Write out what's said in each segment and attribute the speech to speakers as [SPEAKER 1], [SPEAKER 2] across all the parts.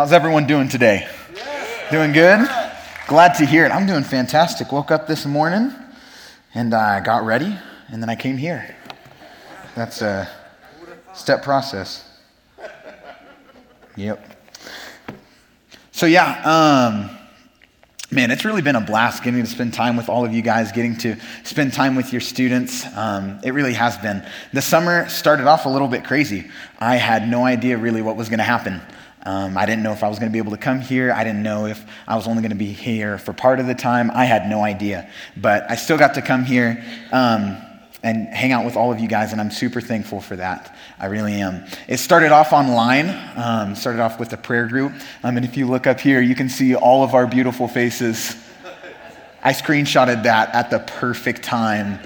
[SPEAKER 1] How's everyone doing today? Doing good? Glad to hear it. I'm doing fantastic. Woke up this morning and I uh, got ready and then I came here. That's a step process. Yep. So, yeah, um, man, it's really been a blast getting to spend time with all of you guys, getting to spend time with your students. Um, it really has been. The summer started off a little bit crazy. I had no idea really what was going to happen. Um, I didn't know if I was going to be able to come here. I didn't know if I was only going to be here for part of the time. I had no idea. But I still got to come here um, and hang out with all of you guys, and I'm super thankful for that. I really am. It started off online, um, started off with a prayer group. Um, and if you look up here, you can see all of our beautiful faces. I screenshotted that at the perfect time.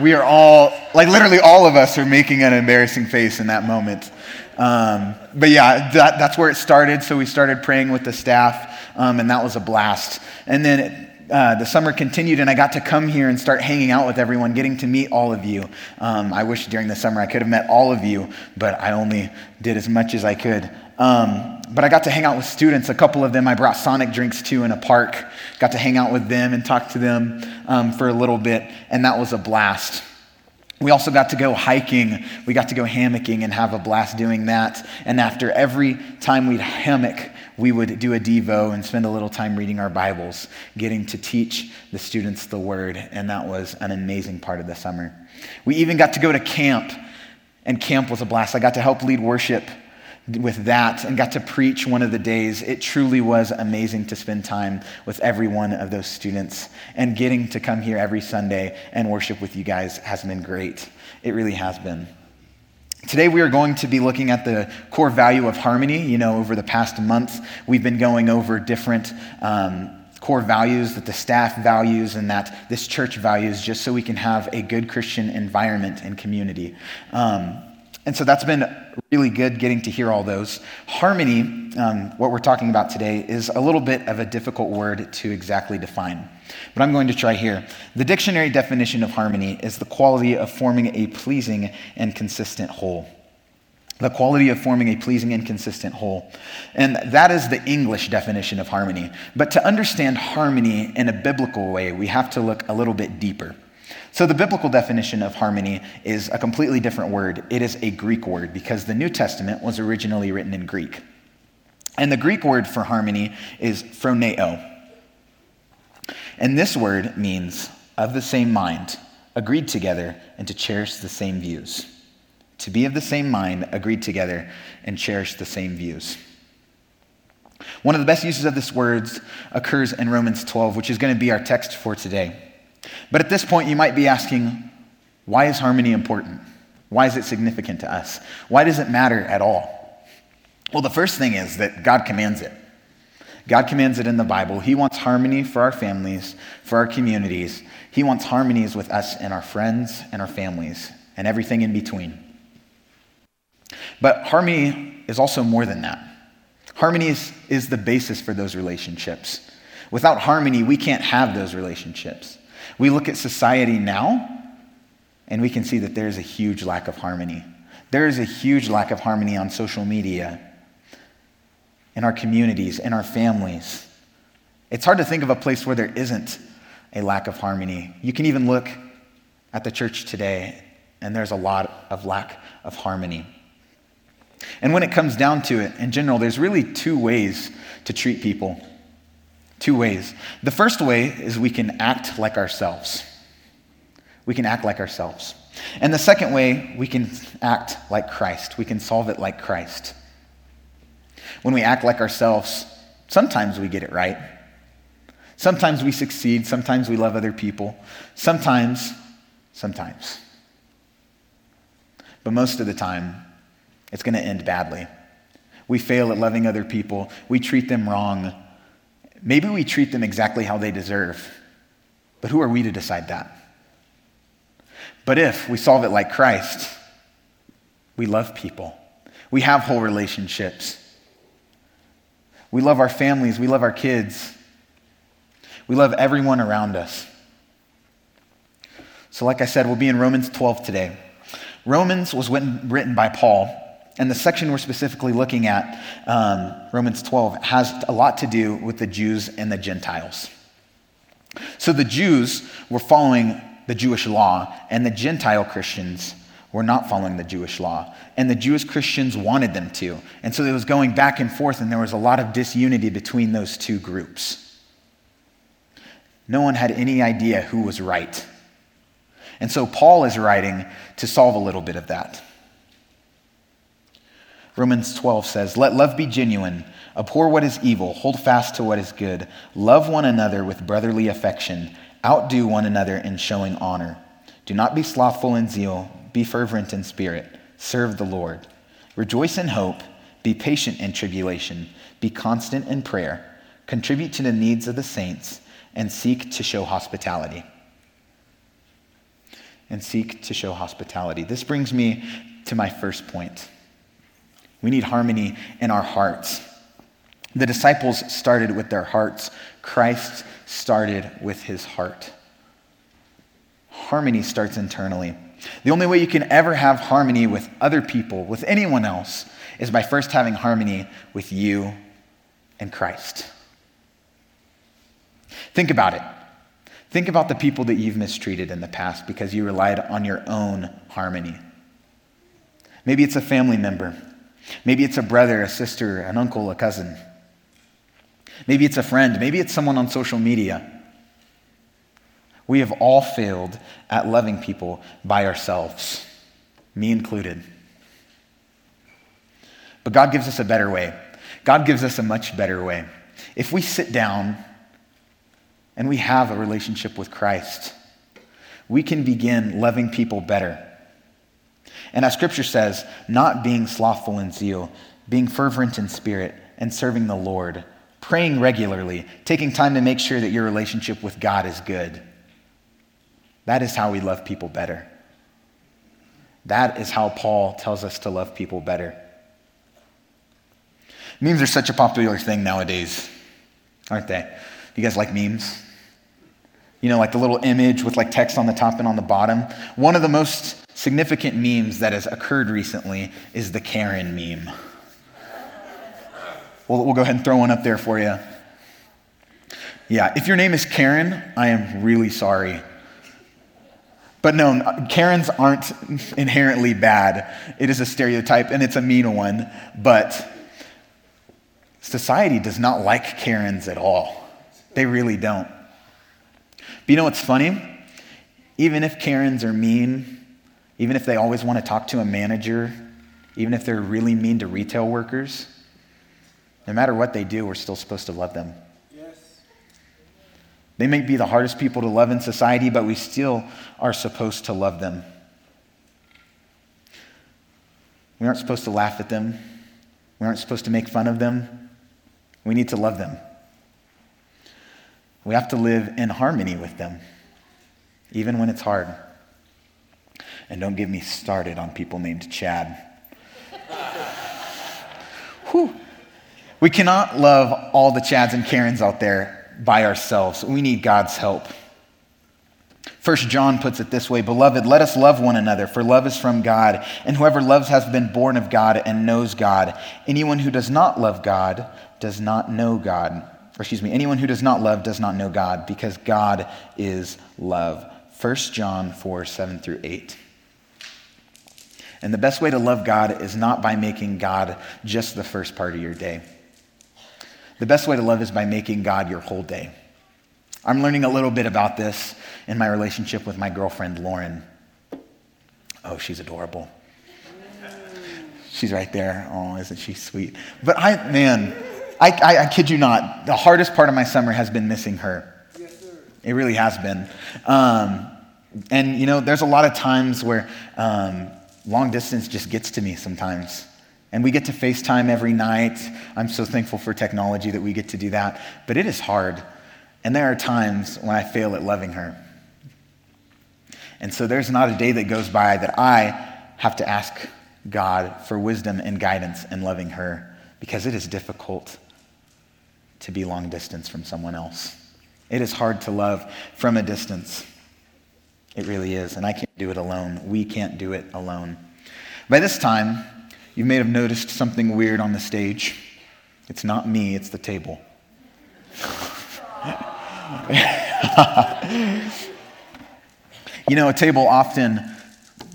[SPEAKER 1] We are all, like literally all of us are making an embarrassing face in that moment. Um, but yeah, that, that's where it started. So we started praying with the staff, um, and that was a blast. And then it, uh, the summer continued, and I got to come here and start hanging out with everyone, getting to meet all of you. Um, I wish during the summer I could have met all of you, but I only did as much as I could. Um, but I got to hang out with students. A couple of them I brought Sonic drinks to in a park. Got to hang out with them and talk to them um, for a little bit, and that was a blast. We also got to go hiking. We got to go hammocking and have a blast doing that. And after every time we'd hammock, we would do a Devo and spend a little time reading our Bibles, getting to teach the students the Word. And that was an amazing part of the summer. We even got to go to camp, and camp was a blast. I got to help lead worship with that and got to preach one of the days. It truly was amazing to spend time with every one of those students. And getting to come here every Sunday and worship with you guys has been great. It really has been. Today, we are going to be looking at the core value of harmony. You know, over the past month, we've been going over different um, core values that the staff values and that this church values, just so we can have a good Christian environment and community. Um, and so that's been really good getting to hear all those. Harmony, um, what we're talking about today, is a little bit of a difficult word to exactly define. But I'm going to try here. The dictionary definition of harmony is the quality of forming a pleasing and consistent whole. The quality of forming a pleasing and consistent whole. And that is the English definition of harmony. But to understand harmony in a biblical way, we have to look a little bit deeper. So, the biblical definition of harmony is a completely different word. It is a Greek word because the New Testament was originally written in Greek. And the Greek word for harmony is phroneo. And this word means of the same mind, agreed together, and to cherish the same views. To be of the same mind, agreed together, and cherish the same views. One of the best uses of this word occurs in Romans 12, which is going to be our text for today. But at this point, you might be asking, why is harmony important? Why is it significant to us? Why does it matter at all? Well, the first thing is that God commands it. God commands it in the Bible. He wants harmony for our families, for our communities. He wants harmonies with us and our friends and our families and everything in between. But harmony is also more than that. Harmony is, is the basis for those relationships. Without harmony, we can't have those relationships. We look at society now, and we can see that there is a huge lack of harmony. There is a huge lack of harmony on social media, in our communities, in our families. It's hard to think of a place where there isn't a lack of harmony. You can even look at the church today, and there's a lot of lack of harmony. And when it comes down to it, in general, there's really two ways to treat people. Two ways. The first way is we can act like ourselves. We can act like ourselves. And the second way, we can act like Christ. We can solve it like Christ. When we act like ourselves, sometimes we get it right. Sometimes we succeed. Sometimes we love other people. Sometimes, sometimes. But most of the time, it's going to end badly. We fail at loving other people. We treat them wrong. Maybe we treat them exactly how they deserve, but who are we to decide that? But if we solve it like Christ, we love people, we have whole relationships, we love our families, we love our kids, we love everyone around us. So, like I said, we'll be in Romans 12 today. Romans was written by Paul And the section we're specifically looking at, um, Romans 12, has a lot to do with the Jews and the Gentiles. So the Jews were following the Jewish law, and the Gentile Christians were not following the Jewish law. And the Jewish Christians wanted them to. And so it was going back and forth, and there was a lot of disunity between those two groups. No one had any idea who was right. And so Paul is writing to solve a little bit of that. Romans 12 says, Let love be genuine, abhor what is evil, hold fast to what is good, love one another with brotherly affection, outdo one another in showing honor. Do not be slothful in zeal, be fervent in spirit, serve the Lord. Rejoice in hope, be patient in tribulation, be constant in prayer, contribute to the needs of the saints, and seek to show hospitality. And seek to show hospitality. This brings me to my first point. We need harmony in our hearts. The disciples started with their hearts, Christ started with his heart. Harmony starts internally. The only way you can ever have harmony with other people, with anyone else, is by first having harmony with you and Christ. Think about it. Think about the people that you've mistreated in the past because you relied on your own harmony. Maybe it's a family member. Maybe it's a brother, a sister, an uncle, a cousin. Maybe it's a friend. Maybe it's someone on social media. We have all failed at loving people by ourselves, me included. But God gives us a better way. God gives us a much better way. If we sit down and we have a relationship with Christ, we can begin loving people better and as scripture says, not being slothful in zeal, being fervent in spirit, and serving the Lord, praying regularly, taking time to make sure that your relationship with God is good. That is how we love people better. That is how Paul tells us to love people better. Memes are such a popular thing nowadays, aren't they? You guys like memes? You know, like the little image with like text on the top and on the bottom. One of the most significant memes that has occurred recently is the Karen meme. We'll, we'll go ahead and throw one up there for you. Yeah, if your name is Karen, I am really sorry. But no, Karens aren't inherently bad. It is a stereotype and it's a mean one, but society does not like Karens at all. They really don't. But you know what's funny? Even if Karens are mean even if they always want to talk to a manager, even if they're really mean to retail workers, no matter what they do, we're still supposed to love them. Yes. They may be the hardest people to love in society, but we still are supposed to love them. We aren't supposed to laugh at them. We aren't supposed to make fun of them. We need to love them. We have to live in harmony with them, even when it's hard. And don't get me started on people named Chad. Whew. We cannot love all the Chads and Karens out there by ourselves. We need God's help. First John puts it this way Beloved, let us love one another, for love is from God, and whoever loves has been born of God and knows God. Anyone who does not love God does not know God. Or excuse me, anyone who does not love does not know God, because God is love. 1 John 4 7 through 8. And the best way to love God is not by making God just the first part of your day. The best way to love is by making God your whole day. I'm learning a little bit about this in my relationship with my girlfriend, Lauren. Oh, she's adorable. She's right there. Oh, isn't she sweet? But I, man, I, I, I kid you not, the hardest part of my summer has been missing her. It really has been. Um, and, you know, there's a lot of times where um, long distance just gets to me sometimes. And we get to FaceTime every night. I'm so thankful for technology that we get to do that. But it is hard. And there are times when I fail at loving her. And so there's not a day that goes by that I have to ask God for wisdom and guidance in loving her because it is difficult to be long distance from someone else. It is hard to love from a distance. It really is. And I can't do it alone. We can't do it alone. By this time, You may have noticed something weird on the stage. It's not me, it's the table. you know, a table often,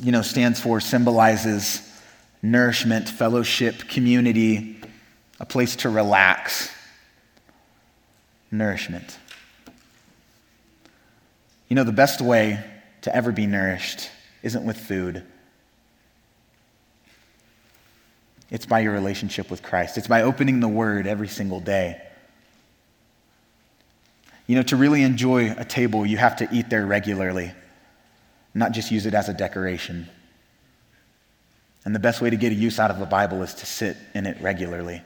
[SPEAKER 1] you know, stands for, symbolizes nourishment, fellowship, community, a place to relax. Nourishment. You know, the best way to ever be nourished isn't with food. It's by your relationship with Christ. It's by opening the Word every single day. You know, to really enjoy a table, you have to eat there regularly, not just use it as a decoration. And the best way to get a use out of the Bible is to sit in it regularly.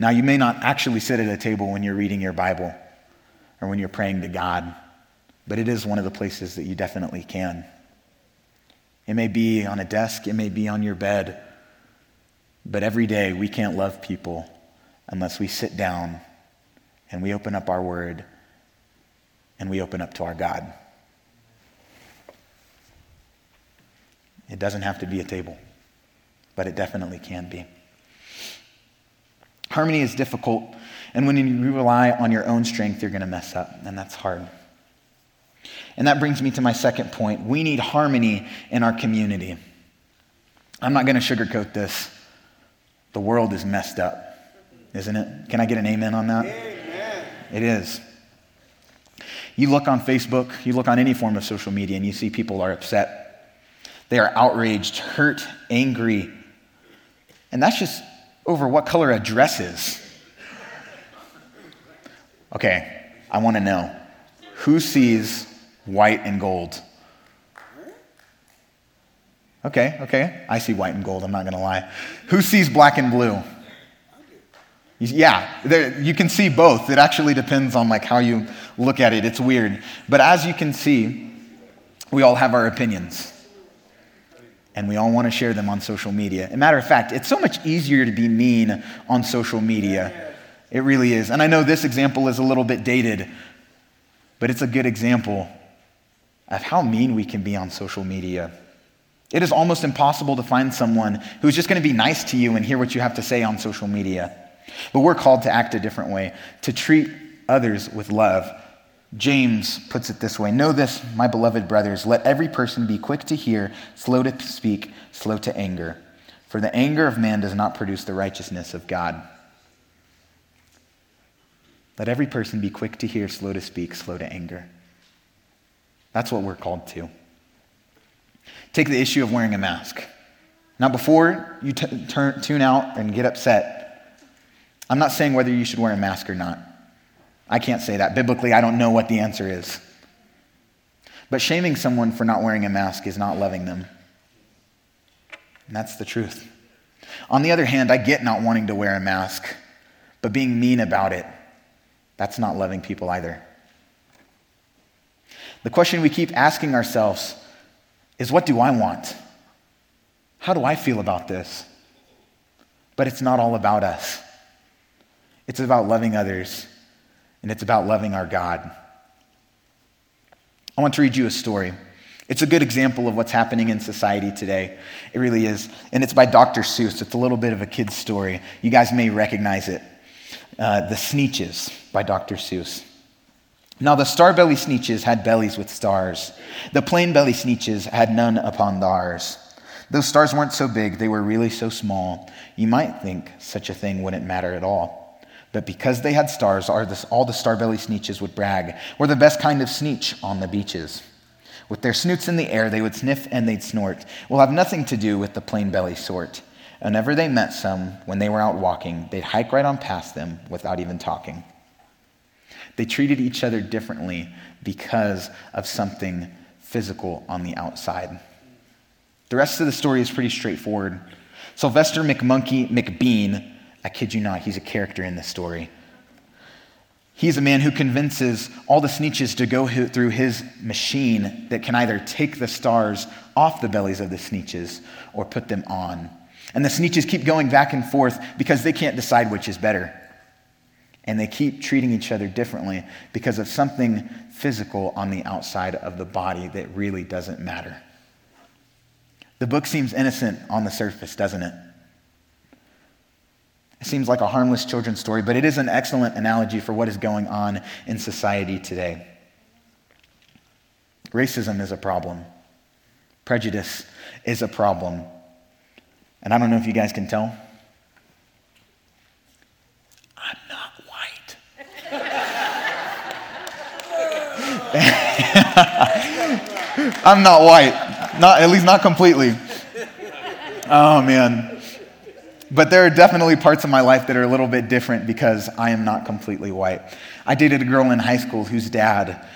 [SPEAKER 1] Now, you may not actually sit at a table when you're reading your Bible or when you're praying to God, but it is one of the places that you definitely can. It may be on a desk, it may be on your bed, but every day we can't love people unless we sit down and we open up our word and we open up to our God. It doesn't have to be a table, but it definitely can be. Harmony is difficult, and when you rely on your own strength, you're going to mess up, and that's hard. And that brings me to my second point. We need harmony in our community. I'm not going to sugarcoat this. The world is messed up, isn't it? Can I get an amen on that? It is. You look on Facebook, you look on any form of social media, and you see people are upset. They are outraged, hurt, angry. And that's just over what color a dress is. Okay, I want to know who sees white and gold? Okay, okay, I see white and gold, I'm not going to lie. Who sees black and blue? Yeah, there, you can see both. It actually depends on like how you look at it. It's weird. But as you can see, we all have our opinions. And we all want to share them on social media. As a matter of fact, it's so much easier to be mean on social media. It really is. And I know this example is a little bit dated, but it's a good example of how mean we can be on social media. It is almost impossible to find someone who's just going to be nice to you and hear what you have to say on social media. But we're called to act a different way, to treat others with love. James puts it this way Know this, my beloved brothers, let every person be quick to hear, slow to speak, slow to anger. For the anger of man does not produce the righteousness of God. Let every person be quick to hear, slow to speak, slow to anger. That's what we're called to. Take the issue of wearing a mask. Now, before you t- turn, tune out and get upset, I'm not saying whether you should wear a mask or not. I can't say that. Biblically, I don't know what the answer is. But shaming someone for not wearing a mask is not loving them. And that's the truth. On the other hand, I get not wanting to wear a mask, but being mean about it, that's not loving people either. The question we keep asking ourselves is what do I want? How do I feel about this? But it's not all about us. It's about loving others, and it's about loving our God. I want to read you a story. It's a good example of what's happening in society today. It really is. And it's by Dr. Seuss. It's a little bit of a kid's story. You guys may recognize it. Uh, the Sneetches by Dr. Seuss. Now, the star belly Sneetches had bellies with stars. The plain belly Sneetches had none upon theirs. Those stars weren't so big, they were really so small. You might think such a thing wouldn't matter at all. But because they had stars, all the starbelly Sneetches would brag. We're the best kind of Sneetch on the beaches. With their snoots in the air, they would sniff and they'd snort. Will have nothing to do with the plain belly sort. Whenever they met some, when they were out walking, they'd hike right on past them without even talking. They treated each other differently because of something physical on the outside. The rest of the story is pretty straightforward. Sylvester McMonkey McBean I kid you not, he's a character in this story. He's a man who convinces all the Sneetches to go through his machine that can either take the stars off the bellies of the Sneetches or put them on. And the Sneetches keep going back and forth because they can't decide which is better. And they keep treating each other differently because of something physical on the outside of the body that really doesn't matter. The book seems innocent on the surface, doesn't it? It seems like a harmless children's story, but it is an excellent analogy for what is going on in society today. Racism is a problem, prejudice is a problem. And I don't know if you guys can tell. I'm not white. I'm not white. Not, at least not completely. Oh, man. But there are definitely parts of my life that are a little bit different because I am not completely white. I dated a girl in high school whose dad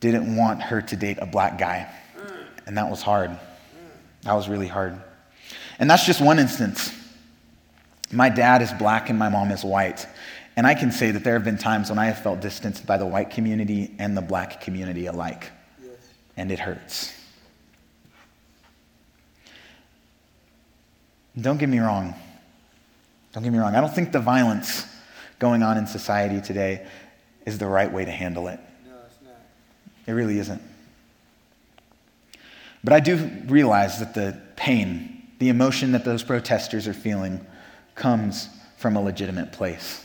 [SPEAKER 1] didn't want her to date a black guy. And that was hard. That was really hard. And that's just one instance. My dad is black and my mom is white. And I can say that there have been times when I have felt distanced by the white community and the black community alike. Yes. And it hurts. Don't get me wrong. Don't get me wrong. I don't think the violence going on in society today is the right way to handle it.
[SPEAKER 2] No, it's not.
[SPEAKER 1] It really isn't. But I do realize that the pain, the emotion that those protesters are feeling, comes from a legitimate place.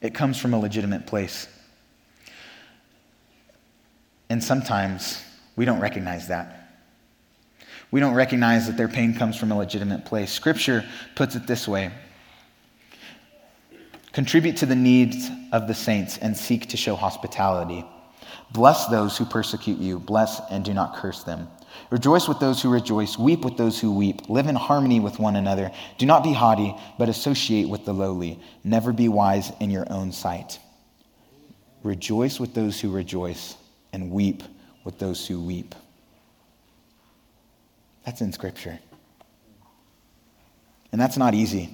[SPEAKER 1] It comes from a legitimate place. And sometimes we don't recognize that. We don't recognize that their pain comes from a legitimate place. Scripture puts it this way Contribute to the needs of the saints and seek to show hospitality. Bless those who persecute you, bless and do not curse them. Rejoice with those who rejoice, weep with those who weep, live in harmony with one another. Do not be haughty, but associate with the lowly. Never be wise in your own sight. Rejoice with those who rejoice, and weep with those who weep. That's in Scripture. And that's not easy,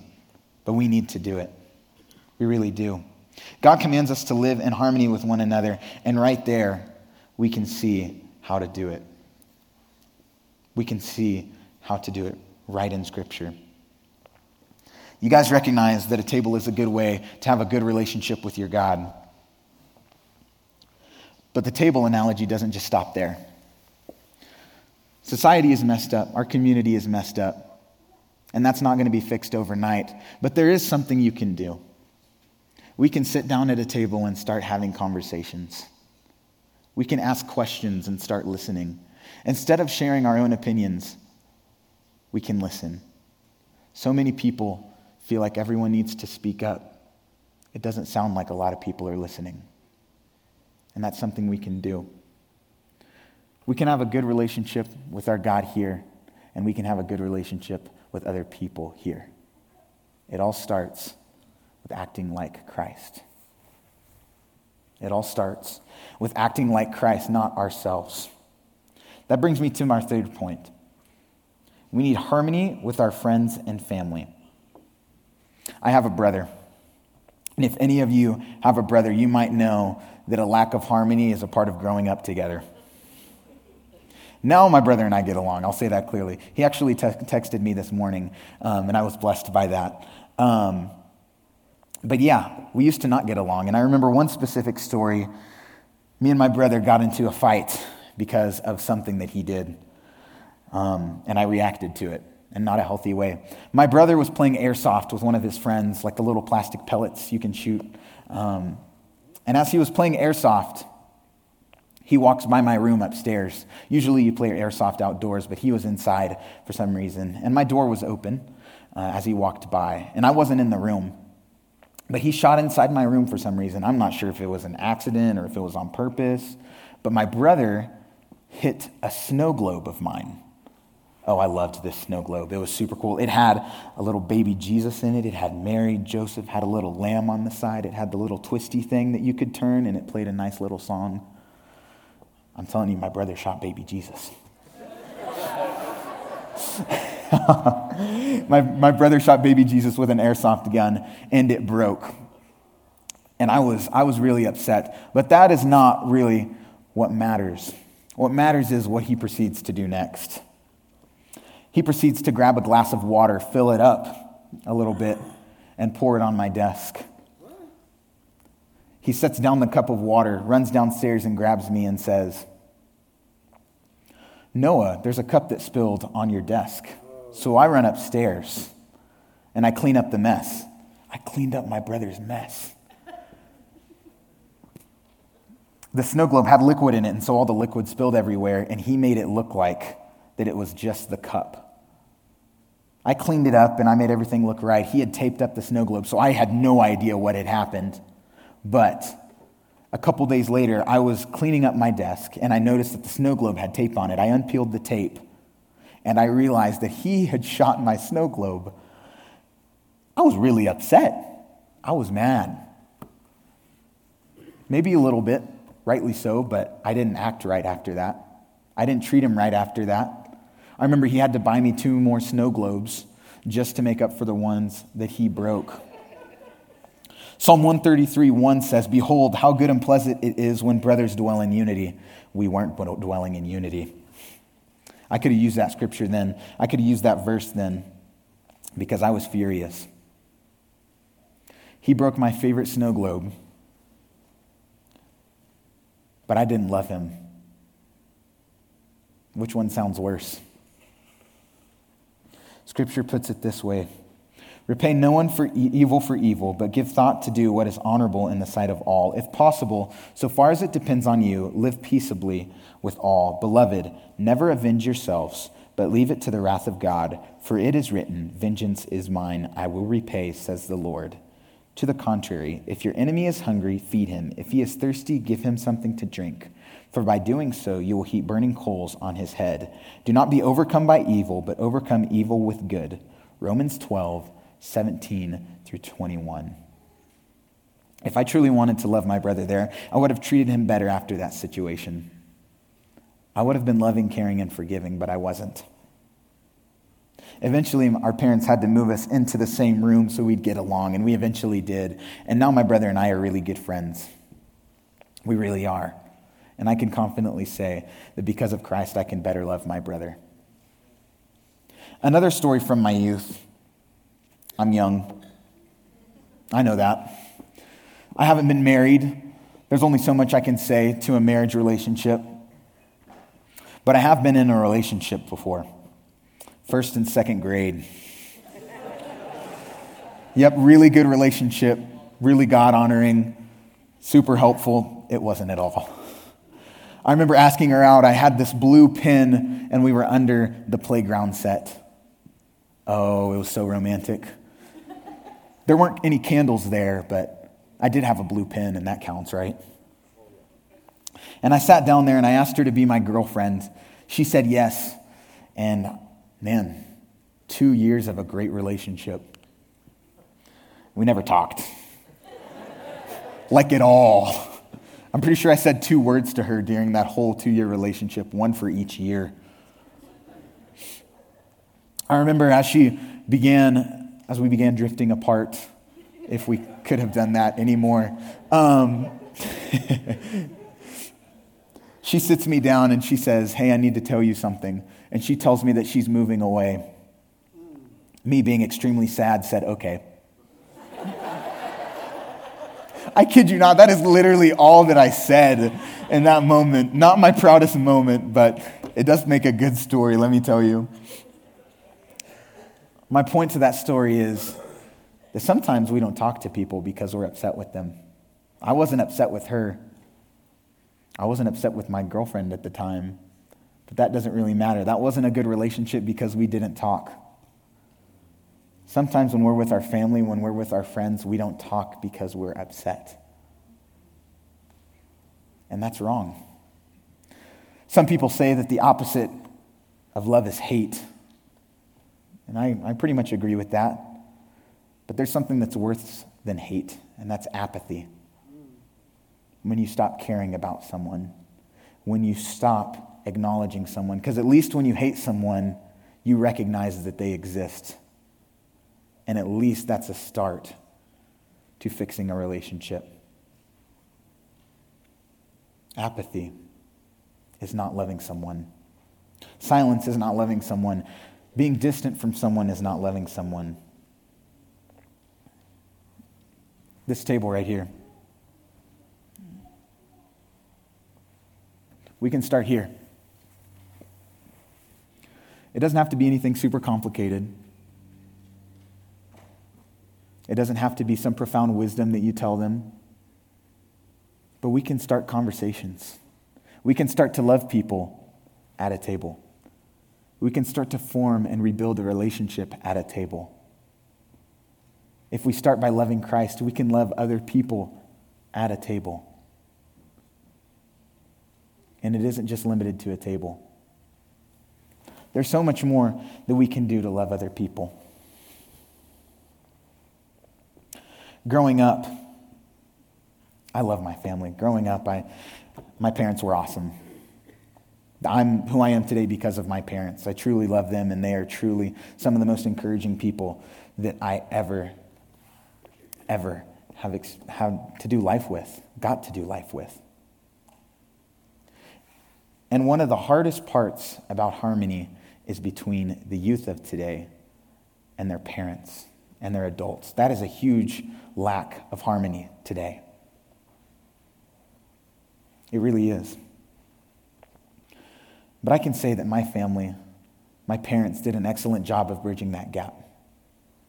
[SPEAKER 1] but we need to do it. We really do. God commands us to live in harmony with one another, and right there, we can see how to do it. We can see how to do it right in Scripture. You guys recognize that a table is a good way to have a good relationship with your God. But the table analogy doesn't just stop there. Society is messed up, our community is messed up, and that's not going to be fixed overnight. But there is something you can do. We can sit down at a table and start having conversations. We can ask questions and start listening. Instead of sharing our own opinions, we can listen. So many people feel like everyone needs to speak up. It doesn't sound like a lot of people are listening. And that's something we can do. We can have a good relationship with our God here, and we can have a good relationship with other people here. It all starts with acting like Christ. It all starts with acting like Christ, not ourselves. That brings me to my third point. We need harmony with our friends and family. I have a brother. And if any of you have a brother, you might know that a lack of harmony is a part of growing up together. Now my brother and I get along. I'll say that clearly. He actually te- texted me this morning, um, and I was blessed by that. Um, but yeah, we used to not get along. And I remember one specific story. Me and my brother got into a fight because of something that he did. Um, and I reacted to it in not a healthy way. My brother was playing airsoft with one of his friends, like the little plastic pellets you can shoot. Um, and as he was playing airsoft, he walks by my room upstairs. Usually you play airsoft outdoors, but he was inside for some reason. And my door was open uh, as he walked by, and I wasn't in the room. But he shot inside my room for some reason. I'm not sure if it was an accident or if it was on purpose. But my brother hit a snow globe of mine. Oh, I loved this snow globe. It was super cool. It had a little baby Jesus in it. It had Mary, Joseph, had a little lamb on the side. It had the little twisty thing that you could turn, and it played a nice little song. I'm telling you, my brother shot baby Jesus. my, my brother shot baby Jesus with an airsoft gun, and it broke. And I was, I was really upset. But that is not really what matters. What matters is what he proceeds to do next. He proceeds to grab a glass of water, fill it up a little bit, and pour it on my desk. He sets down the cup of water, runs downstairs, and grabs me and says, Noah, there's a cup that spilled on your desk. So I run upstairs and I clean up the mess. I cleaned up my brother's mess. The snow globe had liquid in it, and so all the liquid spilled everywhere, and he made it look like that it was just the cup. I cleaned it up and I made everything look right. He had taped up the snow globe, so I had no idea what had happened. But a couple days later, I was cleaning up my desk and I noticed that the snow globe had tape on it. I unpeeled the tape and I realized that he had shot my snow globe. I was really upset. I was mad. Maybe a little bit, rightly so, but I didn't act right after that. I didn't treat him right after that. I remember he had to buy me two more snow globes just to make up for the ones that he broke. Psalm 133 1 says, Behold, how good and pleasant it is when brothers dwell in unity. We weren't dwelling in unity. I could have used that scripture then. I could have used that verse then because I was furious. He broke my favorite snow globe, but I didn't love him. Which one sounds worse? Scripture puts it this way Repay no one for e- evil for evil, but give thought to do what is honorable in the sight of all. If possible, so far as it depends on you, live peaceably with all. Beloved, never avenge yourselves, but leave it to the wrath of God, for it is written, Vengeance is mine, I will repay, says the Lord. To the contrary, if your enemy is hungry, feed him. If he is thirsty, give him something to drink. For by doing so, you will heap burning coals on his head. Do not be overcome by evil, but overcome evil with good. Romans 12, 17 through 21. If I truly wanted to love my brother there, I would have treated him better after that situation. I would have been loving, caring, and forgiving, but I wasn't. Eventually, our parents had to move us into the same room so we'd get along, and we eventually did. And now my brother and I are really good friends. We really are. And I can confidently say that because of Christ, I can better love my brother. Another story from my youth I'm young. I know that. I haven't been married. There's only so much I can say to a marriage relationship. But I have been in a relationship before, first and second grade. yep, really good relationship, really God honoring, super helpful. It wasn't at all. I remember asking her out. I had this blue pin, and we were under the playground set. Oh, it was so romantic. There weren't any candles there, but I did have a blue pen, and that counts, right? And I sat down there and I asked her to be my girlfriend. She said yes. And man, two years of a great relationship. We never talked. like at all. I'm pretty sure I said two words to her during that whole two year relationship, one for each year. I remember as she began as we began drifting apart, if we could have done that anymore. Um, she sits me down and she says, Hey, I need to tell you something. And she tells me that she's moving away. Me, being extremely sad, said, Okay. I kid you not, that is literally all that I said in that moment. Not my proudest moment, but it does make a good story, let me tell you. My point to that story is that sometimes we don't talk to people because we're upset with them. I wasn't upset with her. I wasn't upset with my girlfriend at the time, but that doesn't really matter. That wasn't a good relationship because we didn't talk. Sometimes when we're with our family, when we're with our friends, we don't talk because we're upset. And that's wrong. Some people say that the opposite of love is hate. And I, I pretty much agree with that. But there's something that's worse than hate, and that's apathy. When you stop caring about someone, when you stop acknowledging someone, because at least when you hate someone, you recognize that they exist. And at least that's a start to fixing a relationship. Apathy is not loving someone. Silence is not loving someone. Being distant from someone is not loving someone. This table right here. We can start here. It doesn't have to be anything super complicated. It doesn't have to be some profound wisdom that you tell them. But we can start conversations. We can start to love people at a table. We can start to form and rebuild a relationship at a table. If we start by loving Christ, we can love other people at a table. And it isn't just limited to a table. There's so much more that we can do to love other people. Growing up, I love my family. Growing up, I, my parents were awesome. I'm who I am today because of my parents. I truly love them, and they are truly some of the most encouraging people that I ever, ever have, ex- to do life with, got to do life with. And one of the hardest parts about harmony is between the youth of today and their parents and their adults. That is a huge lack of harmony today. It really is. But I can say that my family, my parents, did an excellent job of bridging that gap.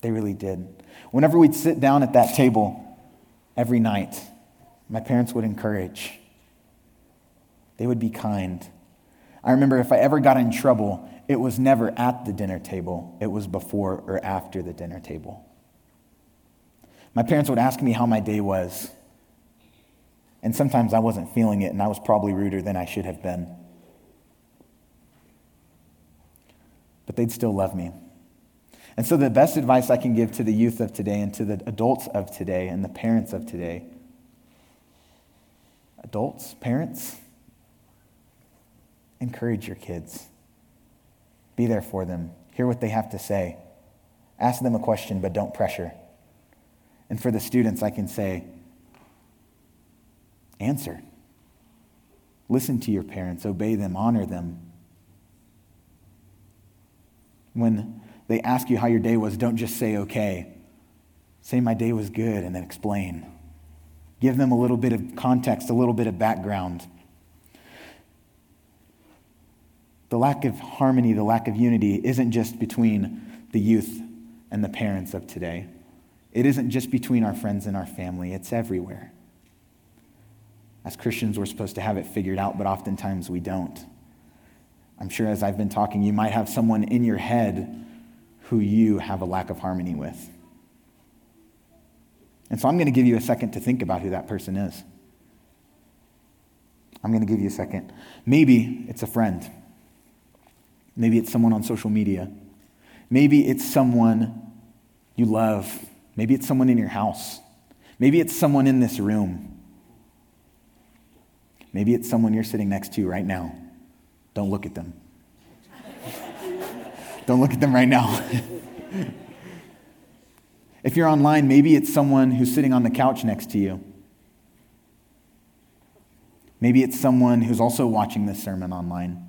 [SPEAKER 1] They really did. Whenever we'd sit down at that table every night, my parents would encourage, they would be kind. I remember if I ever got in trouble, it was never at the dinner table, it was before or after the dinner table. My parents would ask me how my day was. And sometimes I wasn't feeling it, and I was probably ruder than I should have been. But they'd still love me. And so, the best advice I can give to the youth of today and to the adults of today and the parents of today adults, parents, encourage your kids. Be there for them. Hear what they have to say. Ask them a question, but don't pressure. And for the students, I can say, answer. Listen to your parents, obey them, honor them. When they ask you how your day was, don't just say okay. Say, my day was good, and then explain. Give them a little bit of context, a little bit of background. The lack of harmony, the lack of unity isn't just between the youth and the parents of today. It isn't just between our friends and our family, it's everywhere. As Christians, we're supposed to have it figured out, but oftentimes we don't. I'm sure as I've been talking, you might have someone in your head who you have a lack of harmony with. And so I'm going to give you a second to think about who that person is. I'm going to give you a second. Maybe it's a friend. Maybe it's someone on social media. Maybe it's someone you love. Maybe it's someone in your house. Maybe it's someone in this room. Maybe it's someone you're sitting next to right now. Don't look at them. Don't look at them right now. if you're online, maybe it's someone who's sitting on the couch next to you. Maybe it's someone who's also watching this sermon online.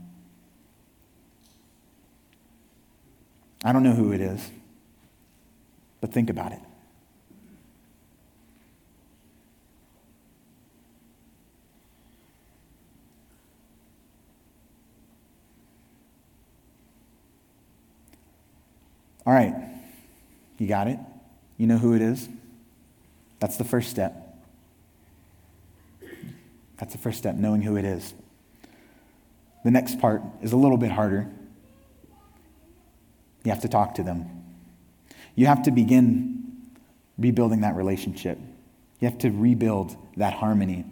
[SPEAKER 1] I don't know who it is, but think about it. All right, you got it? You know who it is? That's the first step. That's the first step, knowing who it is. The next part is a little bit harder. You have to talk to them. You have to begin rebuilding that relationship. You have to rebuild that harmony.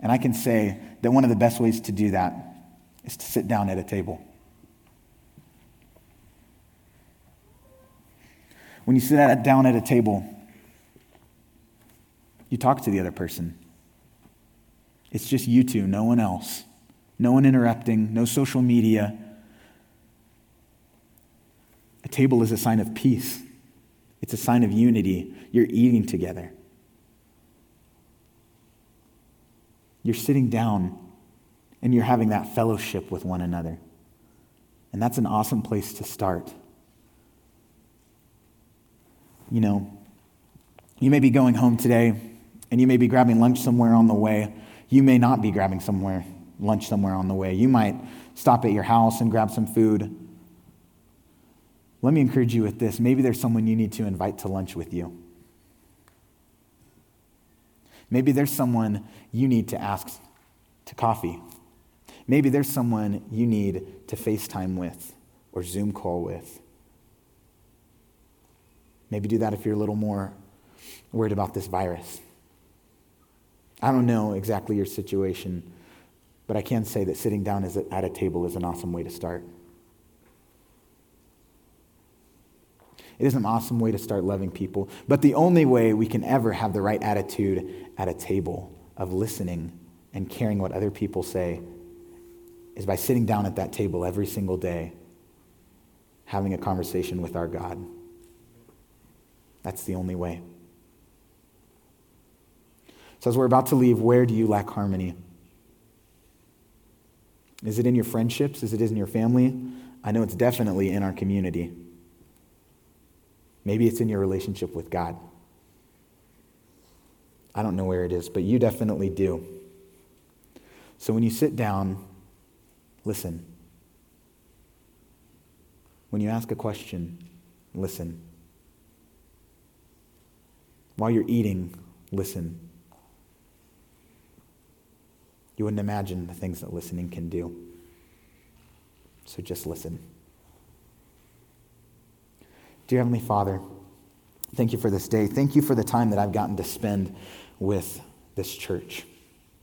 [SPEAKER 1] And I can say that one of the best ways to do that is to sit down at a table. When you sit down at a table, you talk to the other person. It's just you two, no one else. No one interrupting, no social media. A table is a sign of peace, it's a sign of unity. You're eating together, you're sitting down, and you're having that fellowship with one another. And that's an awesome place to start you know, you may be going home today and you may be grabbing lunch somewhere on the way. You may not be grabbing somewhere lunch somewhere on the way. You might stop at your house and grab some food. Let me encourage you with this. Maybe there's someone you need to invite to lunch with you. Maybe there's someone you need to ask to coffee. Maybe there's someone you need to FaceTime with or Zoom call with. Maybe do that if you're a little more worried about this virus. I don't know exactly your situation, but I can say that sitting down at a table is an awesome way to start. It is an awesome way to start loving people. But the only way we can ever have the right attitude at a table of listening and caring what other people say is by sitting down at that table every single day, having a conversation with our God. That's the only way. So, as we're about to leave, where do you lack harmony? Is it in your friendships? Is it in your family? I know it's definitely in our community. Maybe it's in your relationship with God. I don't know where it is, but you definitely do. So when you sit down, listen. When you ask a question, listen. While you're eating, listen. You wouldn't imagine the things that listening can do. So just listen. Dear Heavenly Father, thank you for this day. Thank you for the time that I've gotten to spend with this church.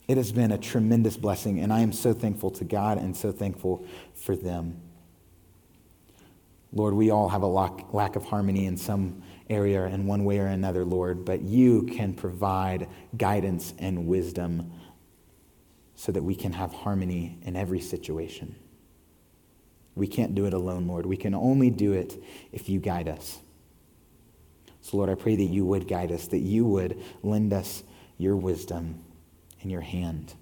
[SPEAKER 1] It has been a tremendous blessing, and I am so thankful to God and so thankful for them. Lord, we all have a lack of harmony in some area in one way or another, Lord, but you can provide guidance and wisdom so that we can have harmony in every situation. We can't do it alone, Lord. We can only do it if you guide us. So, Lord, I pray that you would guide us, that you would lend us your wisdom and your hand,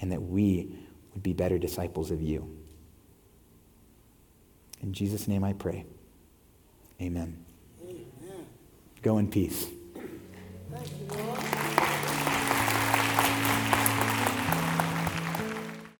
[SPEAKER 1] and that we would be better disciples of you. In Jesus' name I pray. Amen. Amen. Go in peace.